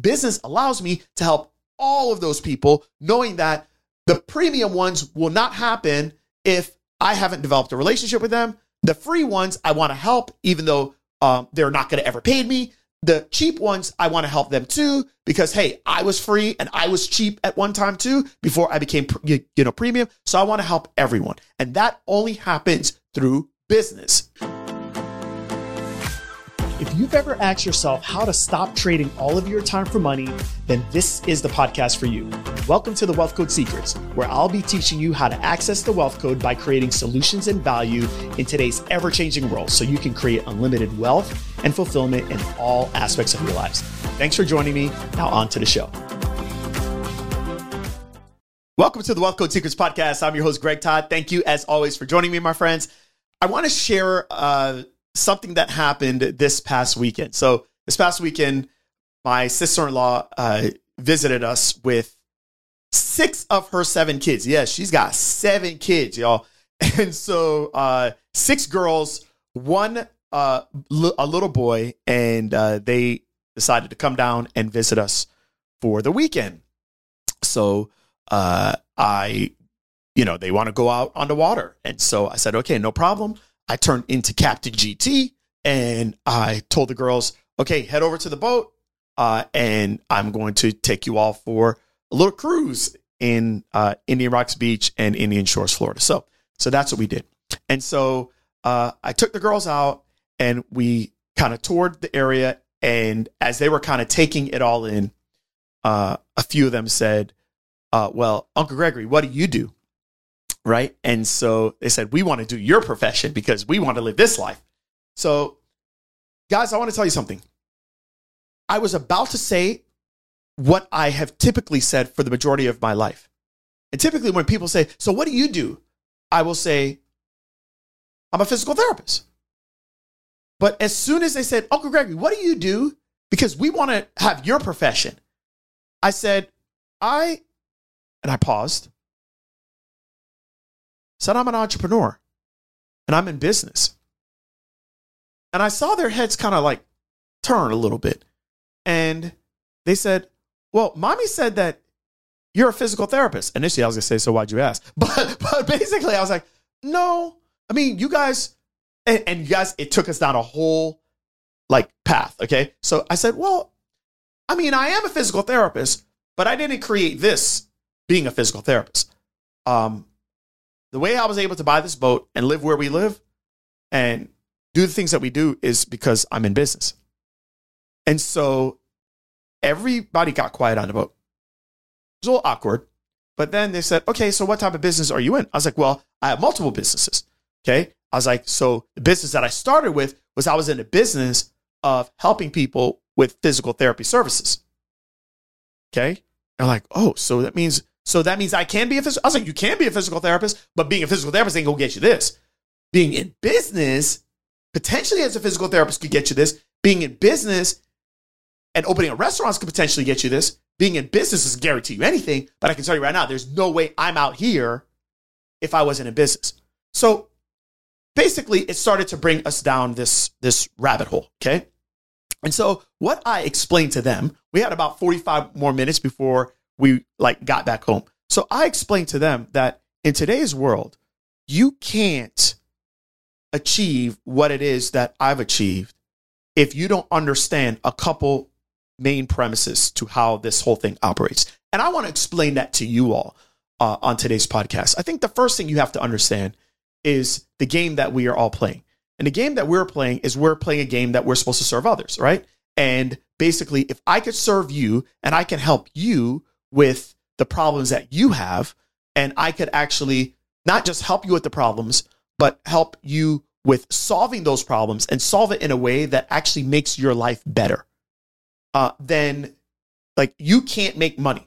business allows me to help all of those people, knowing that the premium ones will not happen if I haven't developed a relationship with them. The free ones I want to help, even though um, they're not going to ever pay me. The cheap ones, I want to help them too because hey, I was free and I was cheap at one time too before I became you know premium. So I want to help everyone, and that only happens through business. If you've ever asked yourself how to stop trading all of your time for money, then this is the podcast for you. Welcome to the Wealth Code Secrets, where I'll be teaching you how to access the wealth code by creating solutions and value in today's ever changing world so you can create unlimited wealth and fulfillment in all aspects of your lives. Thanks for joining me. Now, on to the show. Welcome to the Wealth Code Secrets podcast. I'm your host, Greg Todd. Thank you, as always, for joining me, my friends. I want to share uh, something that happened this past weekend. So this past weekend, my sister-in-law uh, visited us with six of her seven kids. Yes, she's got seven kids, y'all. And so uh, six girls, one uh, l- a little boy, and uh, they decided to come down and visit us for the weekend. So uh, I, you know, they want to go out on the water, and so I said, okay, no problem. I turned into Captain GT and I told the girls, okay, head over to the boat uh, and I'm going to take you all for a little cruise in uh, Indian Rocks Beach and Indian Shores, Florida. So, so that's what we did. And so uh, I took the girls out and we kind of toured the area. And as they were kind of taking it all in, uh, a few of them said, uh, well, Uncle Gregory, what do you do? Right? And so they said, We want to do your profession because we want to live this life. So, guys, I want to tell you something. I was about to say what I have typically said for the majority of my life. And typically, when people say, So, what do you do? I will say, I'm a physical therapist. But as soon as they said, Uncle Gregory, what do you do? Because we want to have your profession. I said, I, and I paused said, I'm an entrepreneur and I'm in business. And I saw their heads kind of like turn a little bit. And they said, Well, mommy said that you're a physical therapist. Initially, I was going to say, So why'd you ask? But, but basically, I was like, No, I mean, you guys, and, and you guys, it took us down a whole like path. Okay. So I said, Well, I mean, I am a physical therapist, but I didn't create this being a physical therapist. Um, the way I was able to buy this boat and live where we live and do the things that we do is because I'm in business. And so everybody got quiet on the boat. It was a little awkward. But then they said, okay, so what type of business are you in? I was like, well, I have multiple businesses. Okay. I was like, so the business that I started with was I was in the business of helping people with physical therapy services. Okay. And like, oh, so that means so that means I can be a physical. I was like, you can be a physical therapist, but being a physical therapist ain't gonna get you this. Being in business, potentially as a physical therapist, could get you this. Being in business and opening a restaurant could potentially get you this. Being in business doesn't guarantee you anything, but I can tell you right now, there's no way I'm out here if I wasn't in business. So basically, it started to bring us down this, this rabbit hole. Okay. And so what I explained to them, we had about 45 more minutes before we like got back home. So I explained to them that in today's world, you can't achieve what it is that I've achieved if you don't understand a couple main premises to how this whole thing operates. And I want to explain that to you all uh, on today's podcast. I think the first thing you have to understand is the game that we are all playing. And the game that we're playing is we're playing a game that we're supposed to serve others, right? And basically, if I could serve you and I can help you with the problems that you have. And I could actually not just help you with the problems, but help you with solving those problems and solve it in a way that actually makes your life better. Uh, then, like, you can't make money.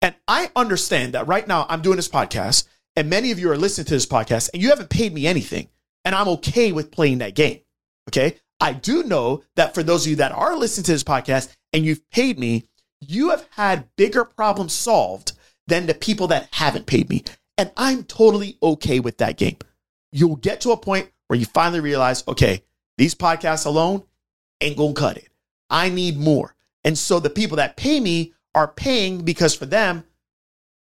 And I understand that right now I'm doing this podcast, and many of you are listening to this podcast, and you haven't paid me anything. And I'm okay with playing that game. Okay. I do know that for those of you that are listening to this podcast and you've paid me, you have had bigger problems solved than the people that haven't paid me. And I'm totally okay with that game. You'll get to a point where you finally realize, okay, these podcasts alone ain't gonna cut it. I need more. And so the people that pay me are paying because for them,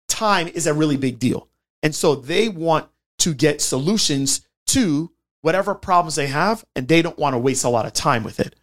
time is a really big deal. And so they want to get solutions to whatever problems they have, and they don't want to waste a lot of time with it.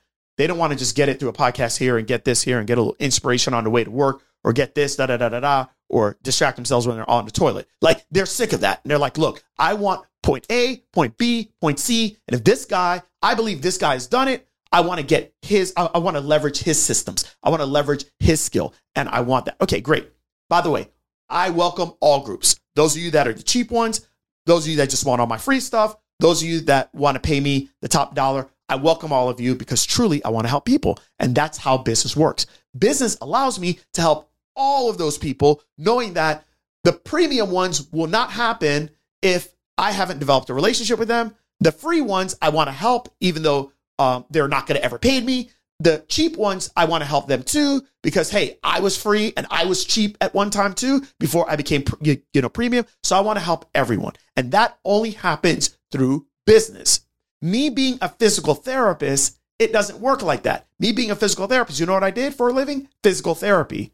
They don't want to just get it through a podcast here and get this here and get a little inspiration on the way to work or get this, da da da da da, or distract themselves when they're on the toilet. Like they're sick of that. And they're like, look, I want point A, point B, point C. And if this guy, I believe this guy has done it, I want to get his, I, I want to leverage his systems. I want to leverage his skill. And I want that. Okay, great. By the way, I welcome all groups. Those of you that are the cheap ones, those of you that just want all my free stuff, those of you that want to pay me the top dollar, I welcome all of you because truly I want to help people. And that's how business works. Business allows me to help all of those people, knowing that the premium ones will not happen if I haven't developed a relationship with them. The free ones I want to help, even though um, they're not going to ever pay me. The cheap ones, I want to help them too because hey, I was free and I was cheap at one time too before I became you know premium. So I want to help everyone, and that only happens through business. Me being a physical therapist, it doesn't work like that. Me being a physical therapist, you know what I did for a living? Physical therapy.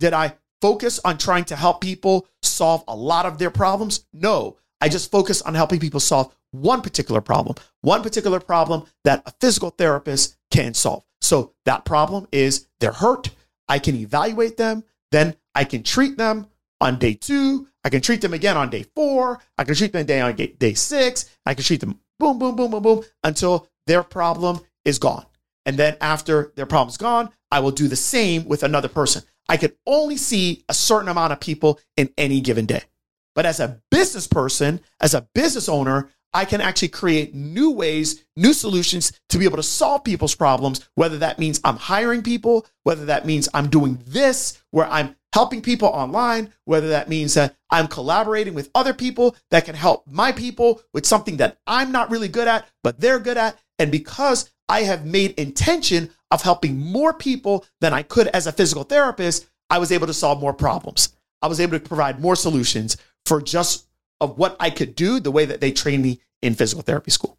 Did I focus on trying to help people solve a lot of their problems? No. I just focus on helping people solve one particular problem, one particular problem that a physical therapist can solve. So that problem is they're hurt. I can evaluate them. Then I can treat them on day two. I can treat them again on day four. I can treat them day on day six. I can treat them boom, boom, boom, boom, boom until their problem is gone. And then after their problem's gone, I will do the same with another person. I can only see a certain amount of people in any given day. But as a business person, as a business owner, I can actually create new ways, new solutions to be able to solve people's problems, whether that means I'm hiring people, whether that means I'm doing this, where I'm helping people online, whether that means that I'm collaborating with other people that can help my people with something that I'm not really good at, but they're good at. And because I have made intention of helping more people than I could as a physical therapist, I was able to solve more problems. I was able to provide more solutions for just of what I could do the way that they trained me in physical therapy school.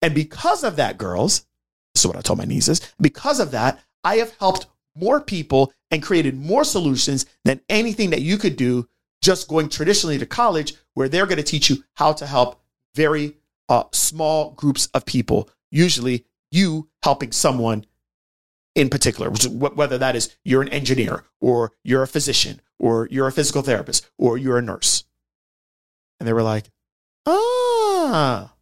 And because of that, girls, this is what I told my nieces, because of that, I have helped more people and created more solutions than anything that you could do just going traditionally to college, where they're going to teach you how to help very uh, small groups of people, usually you helping someone in particular, whether that is you're an engineer or you're a physician or you're a physical therapist or you're a nurse. And they were like, ah.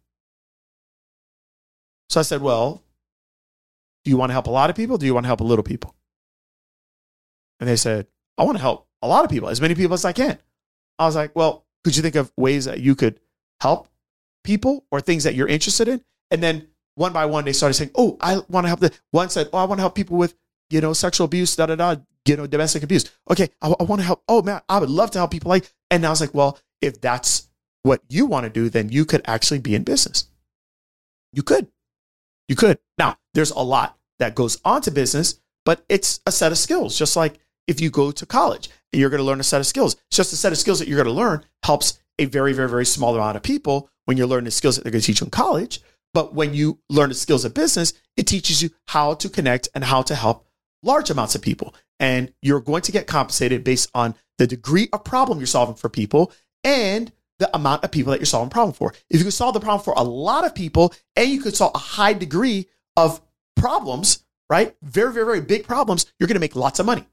So I said, well, do you want to help a lot of people? do you want to help a little people? And they said, I want to help a lot of people, as many people as I can. I was like, well, could you think of ways that you could help people or things that you're interested in? And then one by one, they started saying, oh, I want to help the one said, oh, I want to help people with, you know, sexual abuse, da, da, da, you know, domestic abuse. Okay. I, I want to help. Oh man, I would love to help people like, and I was like, well, if that's what you want to do, then you could actually be in business. You could. You could. Now, there's a lot that goes on to business, but it's a set of skills. Just like if you go to college and you're going to learn a set of skills, it's just a set of skills that you're going to learn helps a very, very, very small amount of people when you're learning the skills that they're going to teach you in college. But when you learn the skills of business, it teaches you how to connect and how to help large amounts of people. And you're going to get compensated based on the degree of problem you're solving for people and the amount of people that you're solving problem for. If you can solve the problem for a lot of people and you could solve a high degree of problems, right? Very, very, very big problems, you're going to make lots of money.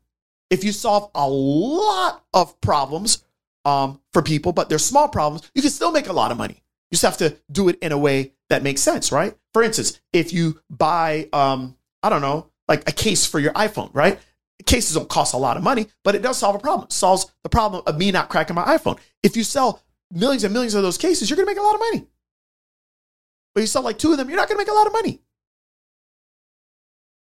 If you solve a lot of problems um, for people, but they're small problems, you can still make a lot of money. You just have to do it in a way that makes sense, right? For instance, if you buy, um, I don't know, like a case for your iPhone, right? Cases don't cost a lot of money, but it does solve a problem. It solves the problem of me not cracking my iPhone. If you sell millions and millions of those cases, you're going to make a lot of money. But you sell like two of them, you're not going to make a lot of money.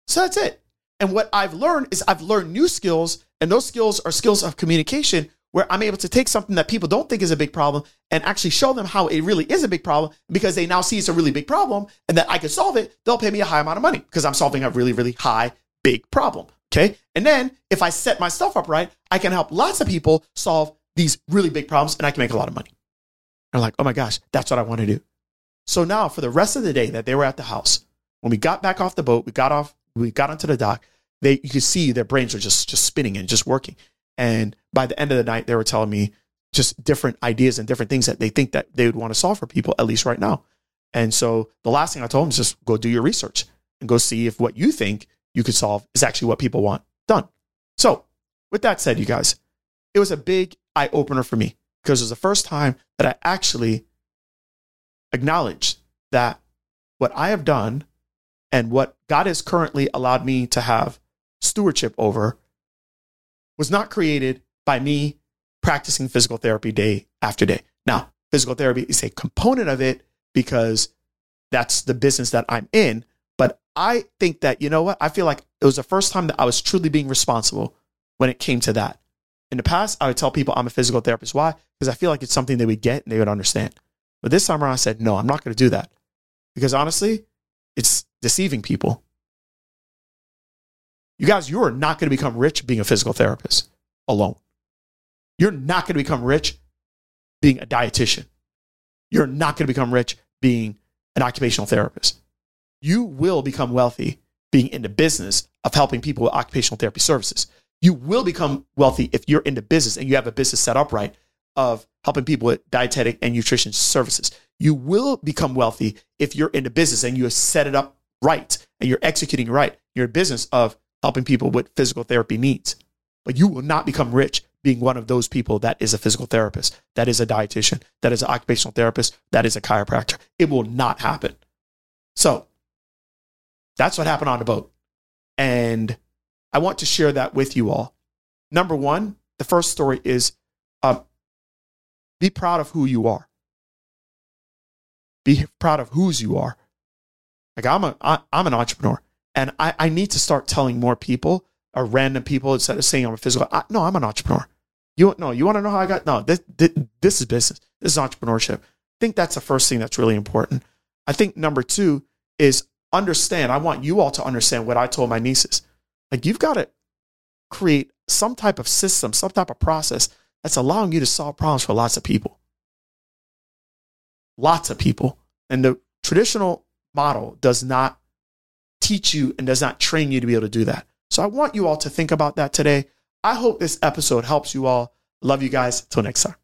So that's it. And what I've learned is I've learned new skills, and those skills are skills of communication where I'm able to take something that people don't think is a big problem and actually show them how it really is a big problem because they now see it's a really big problem and that I can solve it. They'll pay me a high amount of money because I'm solving a really, really high, big problem. Okay. And then if I set myself up right, I can help lots of people solve these really big problems and I can make a lot of money. And like, oh my gosh, that's what I want to do. So now for the rest of the day that they were at the house, when we got back off the boat, we got off, we got onto the dock, they you could see their brains are just just spinning and just working. And by the end of the night, they were telling me just different ideas and different things that they think that they would want to solve for people, at least right now. And so the last thing I told them is just go do your research and go see if what you think you could solve is actually what people want done. So, with that said, you guys, it was a big eye opener for me because it was the first time that I actually acknowledged that what I have done and what God has currently allowed me to have stewardship over was not created by me practicing physical therapy day after day. Now, physical therapy is a component of it because that's the business that I'm in. But I think that, you know what? I feel like it was the first time that I was truly being responsible when it came to that. In the past, I would tell people I'm a physical therapist. Why? Because I feel like it's something they would get and they would understand. But this time around, I said, no, I'm not going to do that. Because honestly, it's deceiving people. You guys, you are not going to become rich being a physical therapist alone. You're not going to become rich being a dietitian. You're not going to become rich being an occupational therapist. You will become wealthy being in the business of helping people with occupational therapy services. You will become wealthy if you're in the business and you have a business set up right of helping people with dietetic and nutrition services. You will become wealthy if you're in the business and you have set it up right and you're executing right. You're a business of helping people with physical therapy needs. But you will not become rich being one of those people that is a physical therapist, that is a dietitian, that is an occupational therapist, that is a chiropractor. It will not happen. So that's what happened on the boat. And I want to share that with you all. Number one, the first story is um, be proud of who you are. Be proud of whose you are. Like I'm a I, I'm an entrepreneur, and I, I need to start telling more people or random people instead of saying I'm a physical. I, no, I'm an entrepreneur. You no, you want to know how I got? No, this, this this is business. This is entrepreneurship. I think that's the first thing that's really important. I think number two is understand. I want you all to understand what I told my nieces. Like you've got to create some type of system, some type of process that's allowing you to solve problems for lots of people. Lots of people. And the traditional model does not teach you and does not train you to be able to do that. So I want you all to think about that today. I hope this episode helps you all. Love you guys. Till next time.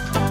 Bye.